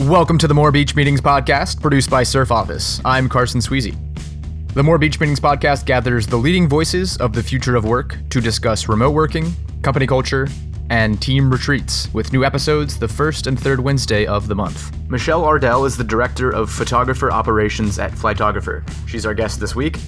Welcome to the More Beach Meetings podcast, produced by Surf Office. I'm Carson Sweezy. The More Beach Meetings podcast gathers the leading voices of the future of work to discuss remote working, company culture, and team retreats, with new episodes the first and third Wednesday of the month. Michelle Ardell is the director of photographer operations at Flytographer. She's our guest this week.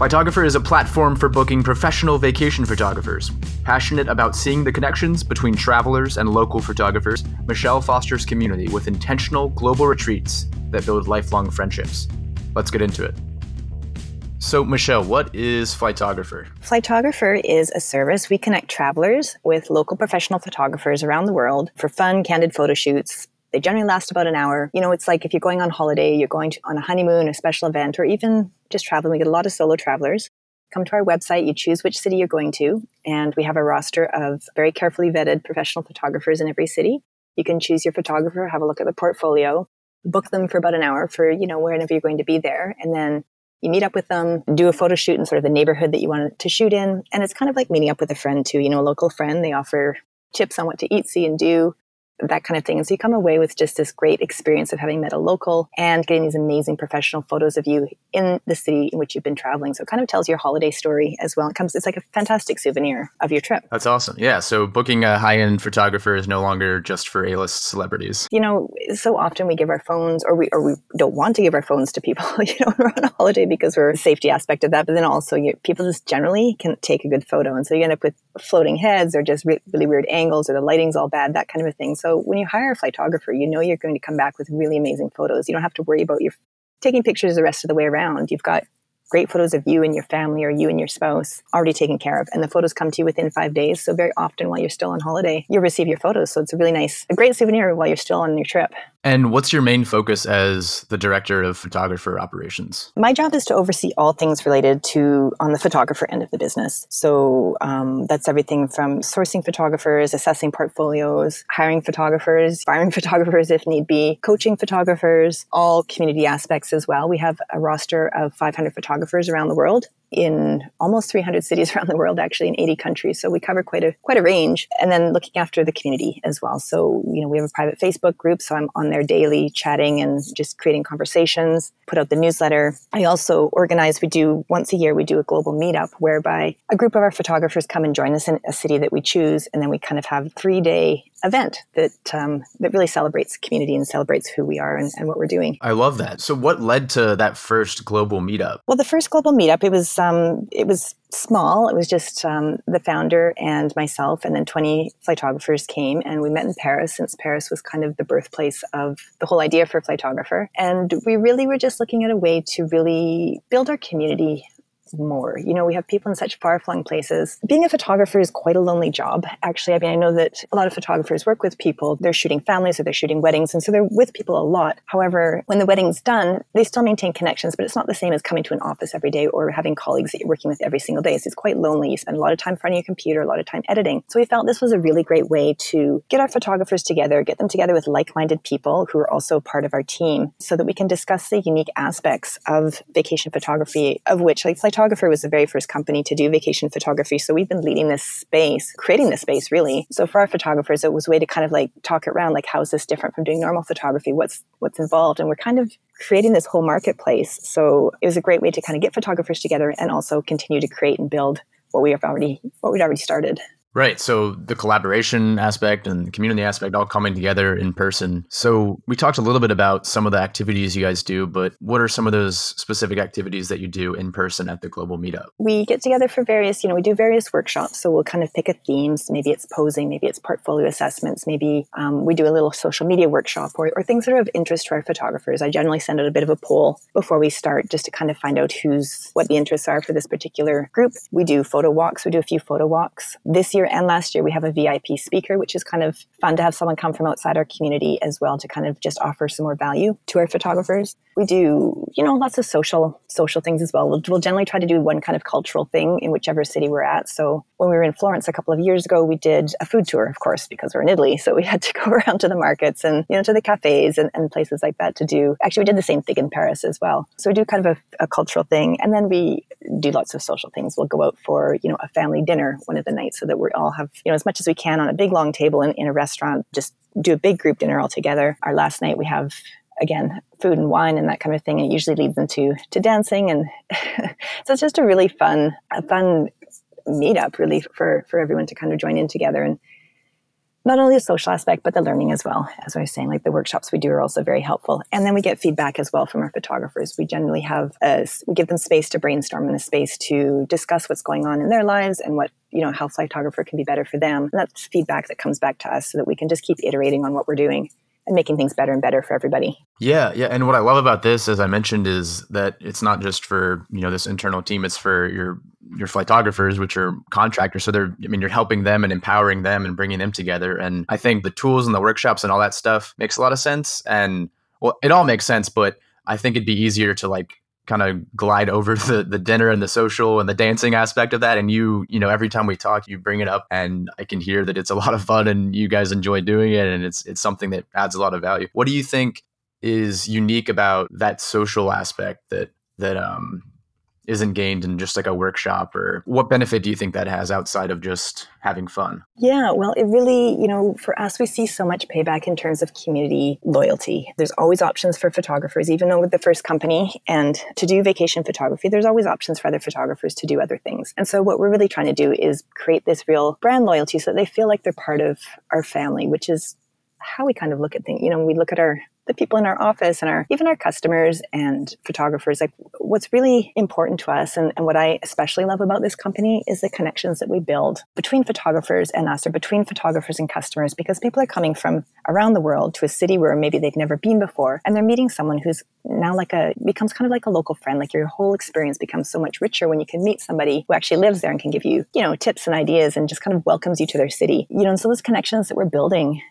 Flytographer is a platform for booking professional vacation photographers. Passionate about seeing the connections between travelers and local photographers, Michelle fosters community with intentional global retreats that build lifelong friendships. Let's get into it. So, Michelle, what is Flytographer? Flytographer is a service we connect travelers with local professional photographers around the world for fun, candid photo shoots, they generally last about an hour. You know, it's like if you're going on holiday, you're going to, on a honeymoon, a special event, or even just traveling. We get a lot of solo travelers. Come to our website, you choose which city you're going to, and we have a roster of very carefully vetted professional photographers in every city. You can choose your photographer, have a look at the portfolio, book them for about an hour for, you know, wherever you're going to be there, and then you meet up with them, do a photo shoot in sort of the neighborhood that you want to shoot in. And it's kind of like meeting up with a friend too, you know, a local friend. They offer tips on what to eat, see, and do that kind of thing. And so you come away with just this great experience of having met a local and getting these amazing professional photos of you in the city in which you've been traveling. So it kind of tells your holiday story as well. It comes, it's like a fantastic souvenir of your trip. That's awesome. Yeah. So booking a high end photographer is no longer just for A list celebrities. You know, so often we give our phones or we, or we don't want to give our phones to people, you know, when we're on a holiday because we're safety aspect of that. But then also you, people just generally can take a good photo. And so you end up with floating heads or just re- really weird angles or the lighting's all bad, that kind of a thing. So when you hire a photographer, you know you're going to come back with really amazing photos. You don't have to worry about your taking pictures the rest of the way around. You've got great photos of you and your family or you and your spouse already taken care of. And the photos come to you within five days. So very often while you're still on holiday, you'll receive your photos. So it's a really nice, a great souvenir while you're still on your trip. And what's your main focus as the director of photographer operations? My job is to oversee all things related to on the photographer end of the business. So um, that's everything from sourcing photographers, assessing portfolios, hiring photographers, firing photographers if need be, coaching photographers, all community aspects as well. We have a roster of 500 photographers around the world in almost 300 cities around the world, actually in 80 countries. So we cover quite a quite a range. And then looking after the community as well. So you know we have a private Facebook group, so I'm on there daily, chatting and just creating conversations. Put out the newsletter. I also organize. We do once a year. We do a global meetup whereby a group of our photographers come and join us in a city that we choose, and then we kind of have three day event that um, that really celebrates community and celebrates who we are and, and, what we're doing. I love that. So, what led to that first global meetup? Well, the first global meetup it was um, it was small. It was just um, the founder and myself, and then 20 photographers came, and we met in Paris since Paris was kind of the birthplace of the whole idea for Flytographer. And we really were just looking at a way to really build our community more. You know, we have people in such far flung places. Being a photographer is quite a lonely job, actually. I mean, I know that a lot of photographers work with people. They're shooting families or they're shooting weddings, and so they're with people a lot. However, when the wedding's done, they still maintain connections, but it's not the same as coming to an office every day or having colleagues that you're working with every single day. So it's quite lonely. You spend a lot of time in front of your computer, a lot of time editing. So we felt this was a really great way to get our photographers together, get them together with like minded people who are also part of our team so that we can discuss the unique aspects of vacation photography, of which, like, Flytographer was the very first company to do vacation photography. So we've been leading this space, creating this space really. So for our photographers, it was a way to kind of like talk around, like how is this different from doing normal photography? What's what's involved? And we're kind of creating this whole marketplace. So it was a great way to kind of get photographers together and also continue to create and build what we have already what we'd already started. Right. So the collaboration aspect and the community aspect all coming together in person. So we talked a little bit about some of the activities you guys do, but what are some of those specific activities that you do in person at the global meetup? We get together for various, you know, we do various workshops. So we'll kind of pick a theme. Maybe it's posing, maybe it's portfolio assessments, maybe um, we do a little social media workshop or, or things that are of interest to our photographers. I generally send out a bit of a poll before we start just to kind of find out who's what the interests are for this particular group. We do photo walks. We do a few photo walks. This year year and last year, we have a VIP speaker, which is kind of fun to have someone come from outside our community as well to kind of just offer some more value to our photographers. We do, you know, lots of social social things as well. We'll, we'll generally try to do one kind of cultural thing in whichever city we're at. So when we were in Florence a couple of years ago, we did a food tour, of course, because we're in Italy. So we had to go around to the markets and, you know, to the cafes and, and places like that to do. Actually, we did the same thing in Paris as well. So we do kind of a, a cultural thing. And then we do lots of social things. We'll go out for, you know, a family dinner one of the nights so that we're all have, you know, as much as we can on a big long table in, in a restaurant, just do a big group dinner all together. Our last night we have again food and wine and that kind of thing. It usually leads into to dancing, and so it's just a really fun, a fun meetup really for for everyone to kind of join in together and not only the social aspect, but the learning as well. As I was saying, like the workshops we do are also very helpful. And then we get feedback as well from our photographers. We generally have a, we give them space to brainstorm and a space to discuss what's going on in their lives and what, you know, how Flytographer can be better for them. And that's feedback that comes back to us so that we can just keep iterating on what we're doing and making things better and better for everybody. Yeah, yeah. And what I love about this, as I mentioned, is that it's not just for, you know, this internal team, it's for your your photographers, which are contractors. So they're, I mean, you're helping them and empowering them and bringing them together. And I think the tools and the workshops and all that stuff makes a lot of sense. And well, it all makes sense, but I think it'd be easier to like kind of glide over the the dinner and the social and the dancing aspect of that and you you know every time we talk you bring it up and I can hear that it's a lot of fun and you guys enjoy doing it and it's it's something that adds a lot of value. What do you think is unique about that social aspect that that um isn't gained in just like a workshop or what benefit do you think that has outside of just having fun? Yeah well it really you know for us we see so much payback in terms of community loyalty. There's always options for photographers even though with the first company and to do vacation photography there's always options for other photographers to do other things. And so what we're really trying to do is create this real brand loyalty so that they feel like they're part of our family which is how we kind of look at things. You know we look at our the people in our office and our even our customers and photographers like what's really important to us and, and what i especially love about this company is the connections that we build between photographers and us or between photographers and customers because people are coming from around the world to a city where maybe they've never been before and they're meeting someone who's now like a becomes kind of like a local friend like your whole experience becomes so much richer when you can meet somebody who actually lives there and can give you you know tips and ideas and just kind of welcomes you to their city you know and so those connections that we're building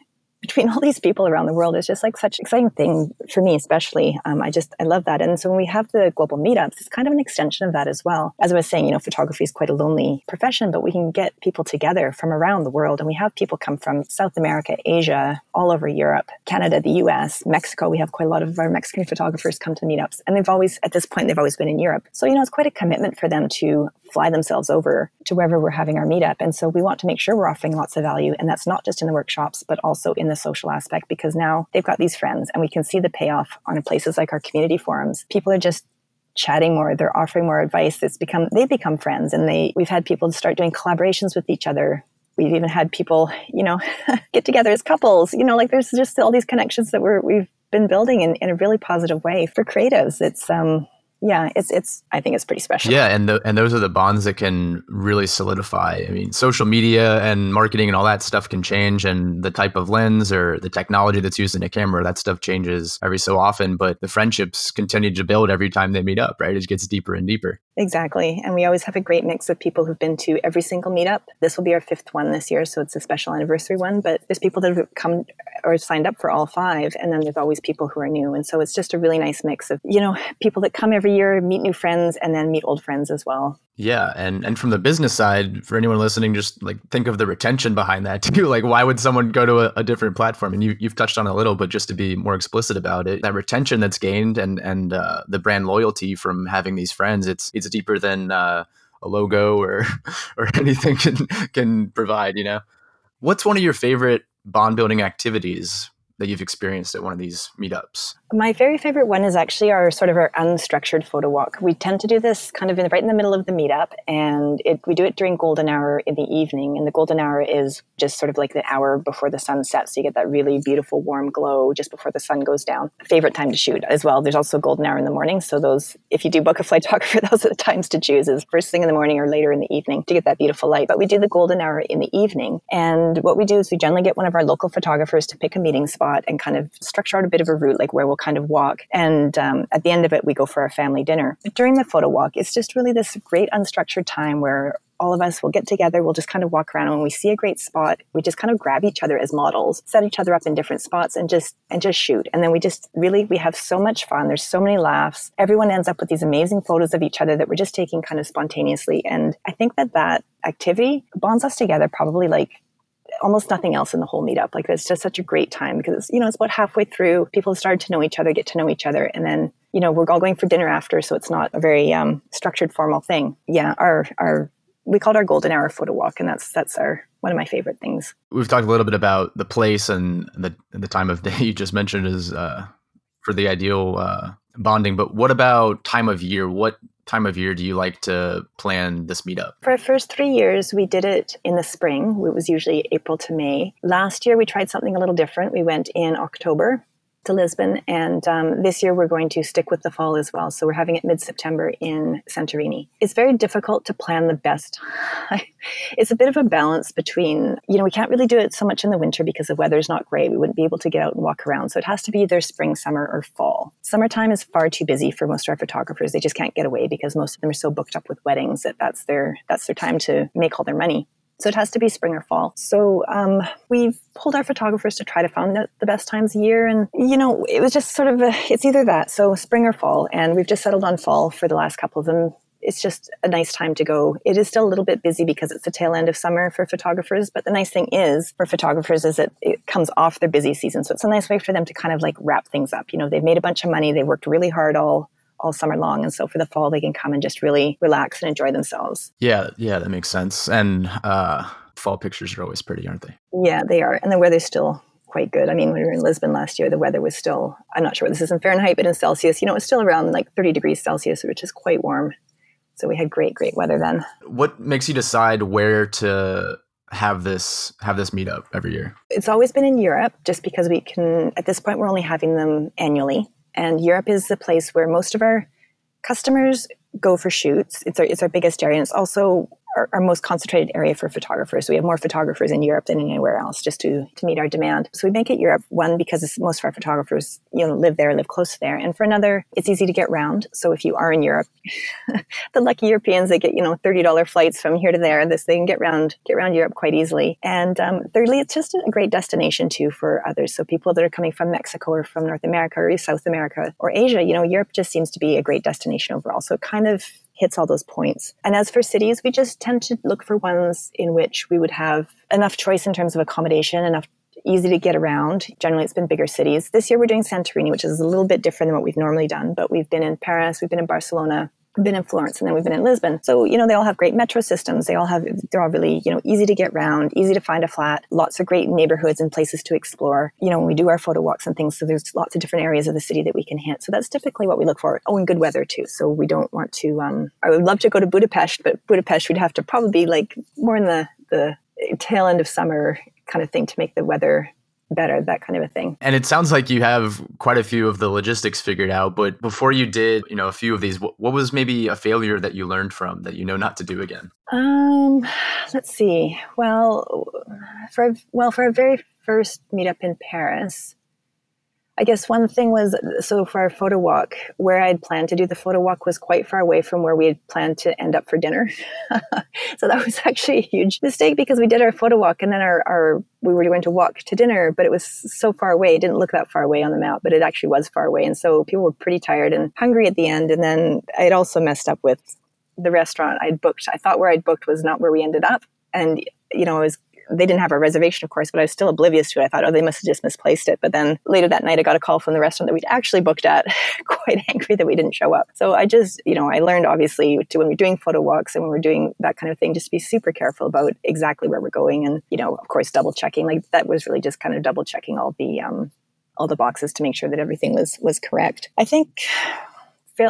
between all these people around the world is just like such an exciting thing for me, especially. Um, I just, I love that. And so when we have the global meetups, it's kind of an extension of that as well. As I was saying, you know, photography is quite a lonely profession, but we can get people together from around the world. And we have people come from South America, Asia, all over Europe, Canada, the US, Mexico. We have quite a lot of our Mexican photographers come to meetups. And they've always, at this point, they've always been in Europe. So, you know, it's quite a commitment for them to fly themselves over to wherever we're having our meetup. And so we want to make sure we're offering lots of value. And that's not just in the workshops, but also in the social aspect because now they've got these friends and we can see the payoff on places like our community forums. People are just chatting more they're offering more advice it's become they've become friends and they we've had people start doing collaborations with each other we've even had people you know get together as couples you know like there's just all these connections that we're we've been building in, in a really positive way for creatives it's um yeah, it's it's I think it's pretty special. Yeah, and the, and those are the bonds that can really solidify. I mean, social media and marketing and all that stuff can change, and the type of lens or the technology that's used in a camera, that stuff changes every so often. But the friendships continue to build every time they meet up. Right, it gets deeper and deeper. Exactly, and we always have a great mix of people who've been to every single meetup. This will be our fifth one this year, so it's a special anniversary one. But there's people that have come or signed up for all five, and then there's always people who are new, and so it's just a really nice mix of you know people that come every year, meet new friends, and then meet old friends as well. Yeah, and and from the business side, for anyone listening, just like think of the retention behind that too. Like, why would someone go to a, a different platform? And you you've touched on a little, but just to be more explicit about it, that retention that's gained and and uh, the brand loyalty from having these friends, it's it's deeper than uh, a logo or or anything can can provide. You know, what's one of your favorite bond building activities that you've experienced at one of these meetups? My very favorite one is actually our sort of our unstructured photo walk. We tend to do this kind of in, right in the middle of the meetup, and it, we do it during golden hour in the evening. And the golden hour is just sort of like the hour before the sun sets, so you get that really beautiful warm glow just before the sun goes down. Favorite time to shoot as well. There's also golden hour in the morning, so those if you do book a flight photographer, those are the times to choose: is first thing in the morning or later in the evening to get that beautiful light. But we do the golden hour in the evening, and what we do is we generally get one of our local photographers to pick a meeting spot and kind of structure out a bit of a route, like where we'll kind of walk. And um, at the end of it, we go for our family dinner. But during the photo walk, it's just really this great unstructured time where all of us will get together. We'll just kind of walk around. And when we see a great spot, we just kind of grab each other as models, set each other up in different spots, and just and just shoot. And then we just really we have so much fun. There's so many laughs. Everyone ends up with these amazing photos of each other that we're just taking kind of spontaneously. And I think that that activity bonds us together probably like almost nothing else in the whole meetup. Like it's just such a great time because you know it's about halfway through. People start to know each other, get to know each other, and then you know we're all going for dinner after, so it's not a very um, structured, formal thing. Yeah, our our we called our golden hour photo walk, and that's that's our one of my favorite things. We've talked a little bit about the place and the the time of day you just mentioned is uh, for the ideal uh, bonding. But what about time of year? What time of year do you like to plan this meetup? For our first three years, we did it in the spring. It was usually April to May. Last year, we tried something a little different. We went in October to Lisbon. And um, this year we're going to stick with the fall as well. So we're having it mid September in Santorini. It's very difficult to plan the best. it's a bit of a balance between, you know, we can't really do it so much in the winter because the weather's not great. We wouldn't be able to get out and walk around. So it has to be either spring, summer, or fall. Summertime is far too busy for most of our photographers. They just can't get away because most of them are so booked up with weddings that that's their that's their time to make all their money. So it has to be spring or fall. So um, we've pulled our photographers to try to find the, the, best times of year. And, you know, it was just sort of, a, it's either that, so spring or fall. And we've just settled on fall for the last couple of them. It's just a nice time to go. It is still a little bit busy because it's the tail end of summer for photographers. But the nice thing is for photographers is that it comes off their busy season. So it's a nice way for them to kind of like wrap things up. You know, they've made a bunch of money. They worked really hard all all summer long. And so for the fall, they can come and just really relax and enjoy themselves. Yeah, yeah, that makes sense. And uh, fall pictures are always pretty, aren't they? Yeah, they are. And the weather's still quite good. I mean, when we were in Lisbon last year, the weather was still, I'm not sure what this is in Fahrenheit, but in Celsius, you know, it was still around like 30 degrees Celsius, which is quite warm. So we had great, great weather then. What makes you decide where to have this have this meetup every year? It's always been in Europe, just because we can. At this point, we're only having them annually, and Europe is the place where most of our customers go for shoots. It's our it's our biggest area, and it's also our, our, most concentrated area for photographers. We have more photographers in Europe than anywhere else just to, to meet our demand. So we make it Europe, one, because most of our photographers, you know, live there, live close there. And for another, it's easy to get round. So if you are in Europe, the lucky Europeans, they get, you know, $30 flights from here to there. This, they can get around, get around Europe quite easily. And um, thirdly, it's just a great destination too for others. So people that are coming from Mexico or from North America or South America or Asia, you know, Europe just seems to be a great destination overall. So it kind of hits all those points. And as for cities, we just tend to look for ones in which we would have enough choice in terms of accommodation, enough easy to get around. Generally, it's been bigger cities. This year, we're doing Santorini, which is a little bit different than what we've normally done, but we've been in Paris, we've been in Barcelona, been in Florence and then we've been in Lisbon. So, you know, they all have great metro systems. They all have, they're all really, you know, easy to get around, easy to find a flat, lots of great neighborhoods and places to explore. You know, when we do our photo walks and things, so there's lots of different areas of the city that we can hit. So that's typically what we look for. Oh, and good weather too. So we don't want to, um, I would love to go to Budapest, but Budapest, we'd have to probably be like more in the, the tail end of summer kind of thing to make the weather better, that kind of a thing. And it sounds like you have quite a few of the logistics figured out. But before you did, you know, a few of these, what, what was maybe a failure that you learned from that you know not to do again? Um, let's see. Well, for well, for our very first meetup in Paris, I guess one thing was so for our photo walk, where I'd planned to do the photo walk was quite far away from where we had planned to end up for dinner. so that was actually a huge mistake because we did our photo walk and then our, our we were going to walk to dinner, but it was so far away. It didn't look that far away on the map, but it actually was far away. And so people were pretty tired and hungry at the end. And then I'd also messed up with the restaurant I'd booked. I thought where I'd booked was not where we ended up. And, you know, I was they didn't have a reservation, of course, but I was still oblivious to it. I thought, oh, they must have just misplaced it. But then later that night, I got a call from the restaurant that we'd actually booked at, quite angry that we didn't show up. So I just, you know, I learned obviously to when we're doing photo walks and when we're doing that kind of thing, just be super careful about exactly where we're going. And, you know, of course, double checking. Like that was really just kind of double checking all the, um, all the boxes to make sure that everything was was correct. I think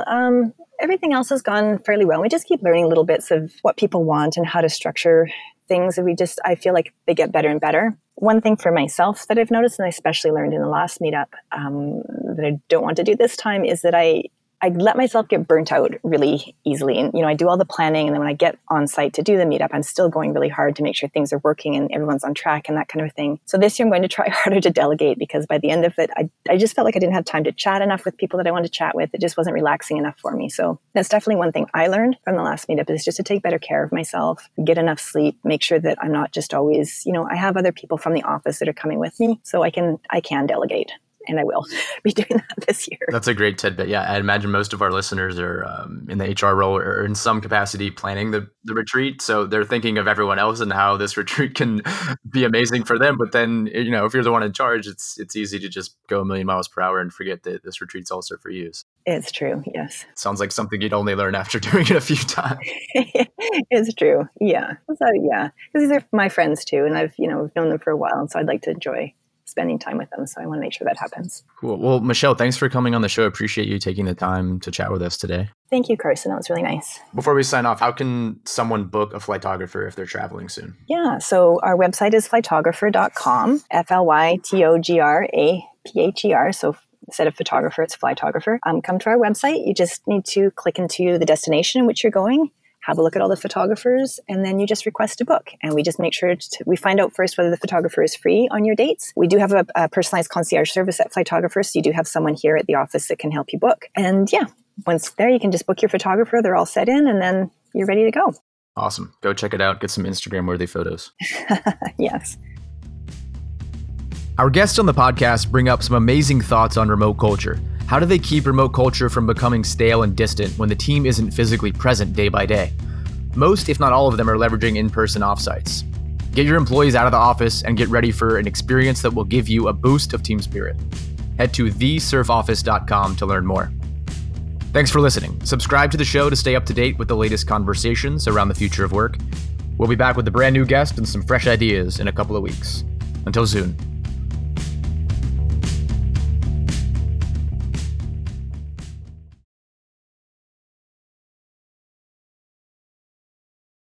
um, everything else has gone fairly well. We just keep learning little bits of what people want and how to structure things that we just i feel like they get better and better. One thing for myself that i've noticed and i especially learned in the last meetup um, that i don't want to do this time is that i I let myself get burnt out really easily. And, you know, I do all the planning. And then when I get on site to do the meetup, I'm still going really hard to make sure things are working and everyone's on track and that kind of thing. So this year I'm going to try harder to delegate because by the end of it, I, I just felt like I didn't have time to chat enough with people that I wanted to chat with. It just wasn't relaxing enough for me. So that's definitely one thing I learned from the last meetup is just to take better care of myself, get enough sleep, make sure that I'm not just always, you know, I have other people from the office that are coming with me so I can, I can delegate and I will be doing that this year. That's a great tidbit. Yeah, I imagine most of our listeners are um, in the HR role or in some capacity planning the, the retreat. So they're thinking of everyone else and how this retreat can be amazing for them. But then, you know, if you're the one in charge, it's it's easy to just go a million miles per hour and forget that this retreat's also for you. It's true. Yes. Sounds like something you'd only learn after doing it a few times. it's true. Yeah. So yeah, because these are my friends too, and I've you know I've known them for a while, and so I'd like to enjoy spending time with them. So I want to make sure that happens. Cool. Well, Michelle, thanks for coming on the show. Appreciate you taking the time to chat with us today. Thank you, Carson. That was really nice. Before we sign off, how can someone book a flytographer if they're traveling soon? Yeah. So our website is flytographer.com, F L Y T O G R A P H E R. So instead of photographer, it's flytographer. Um, come to our website. You just need to click into the destination in which you're going have a look at all the photographers, and then you just request a book. And we just make sure to, we find out first whether the photographer is free on your dates. We do have a, a personalized concierge service at Flytographers. So you do have someone here at the office that can help you book. And yeah, once there, you can just book your photographer. They're all set in, and then you're ready to go. Awesome. Go check it out. Get some Instagram worthy photos. yes. Our guests on the podcast bring up some amazing thoughts on remote culture. How do they keep remote culture from becoming stale and distant when the team isn't physically present day by day? Most, if not all of them, are leveraging in person offsites. Get your employees out of the office and get ready for an experience that will give you a boost of team spirit. Head to thesurfoffice.com to learn more. Thanks for listening. Subscribe to the show to stay up to date with the latest conversations around the future of work. We'll be back with a brand new guest and some fresh ideas in a couple of weeks. Until soon.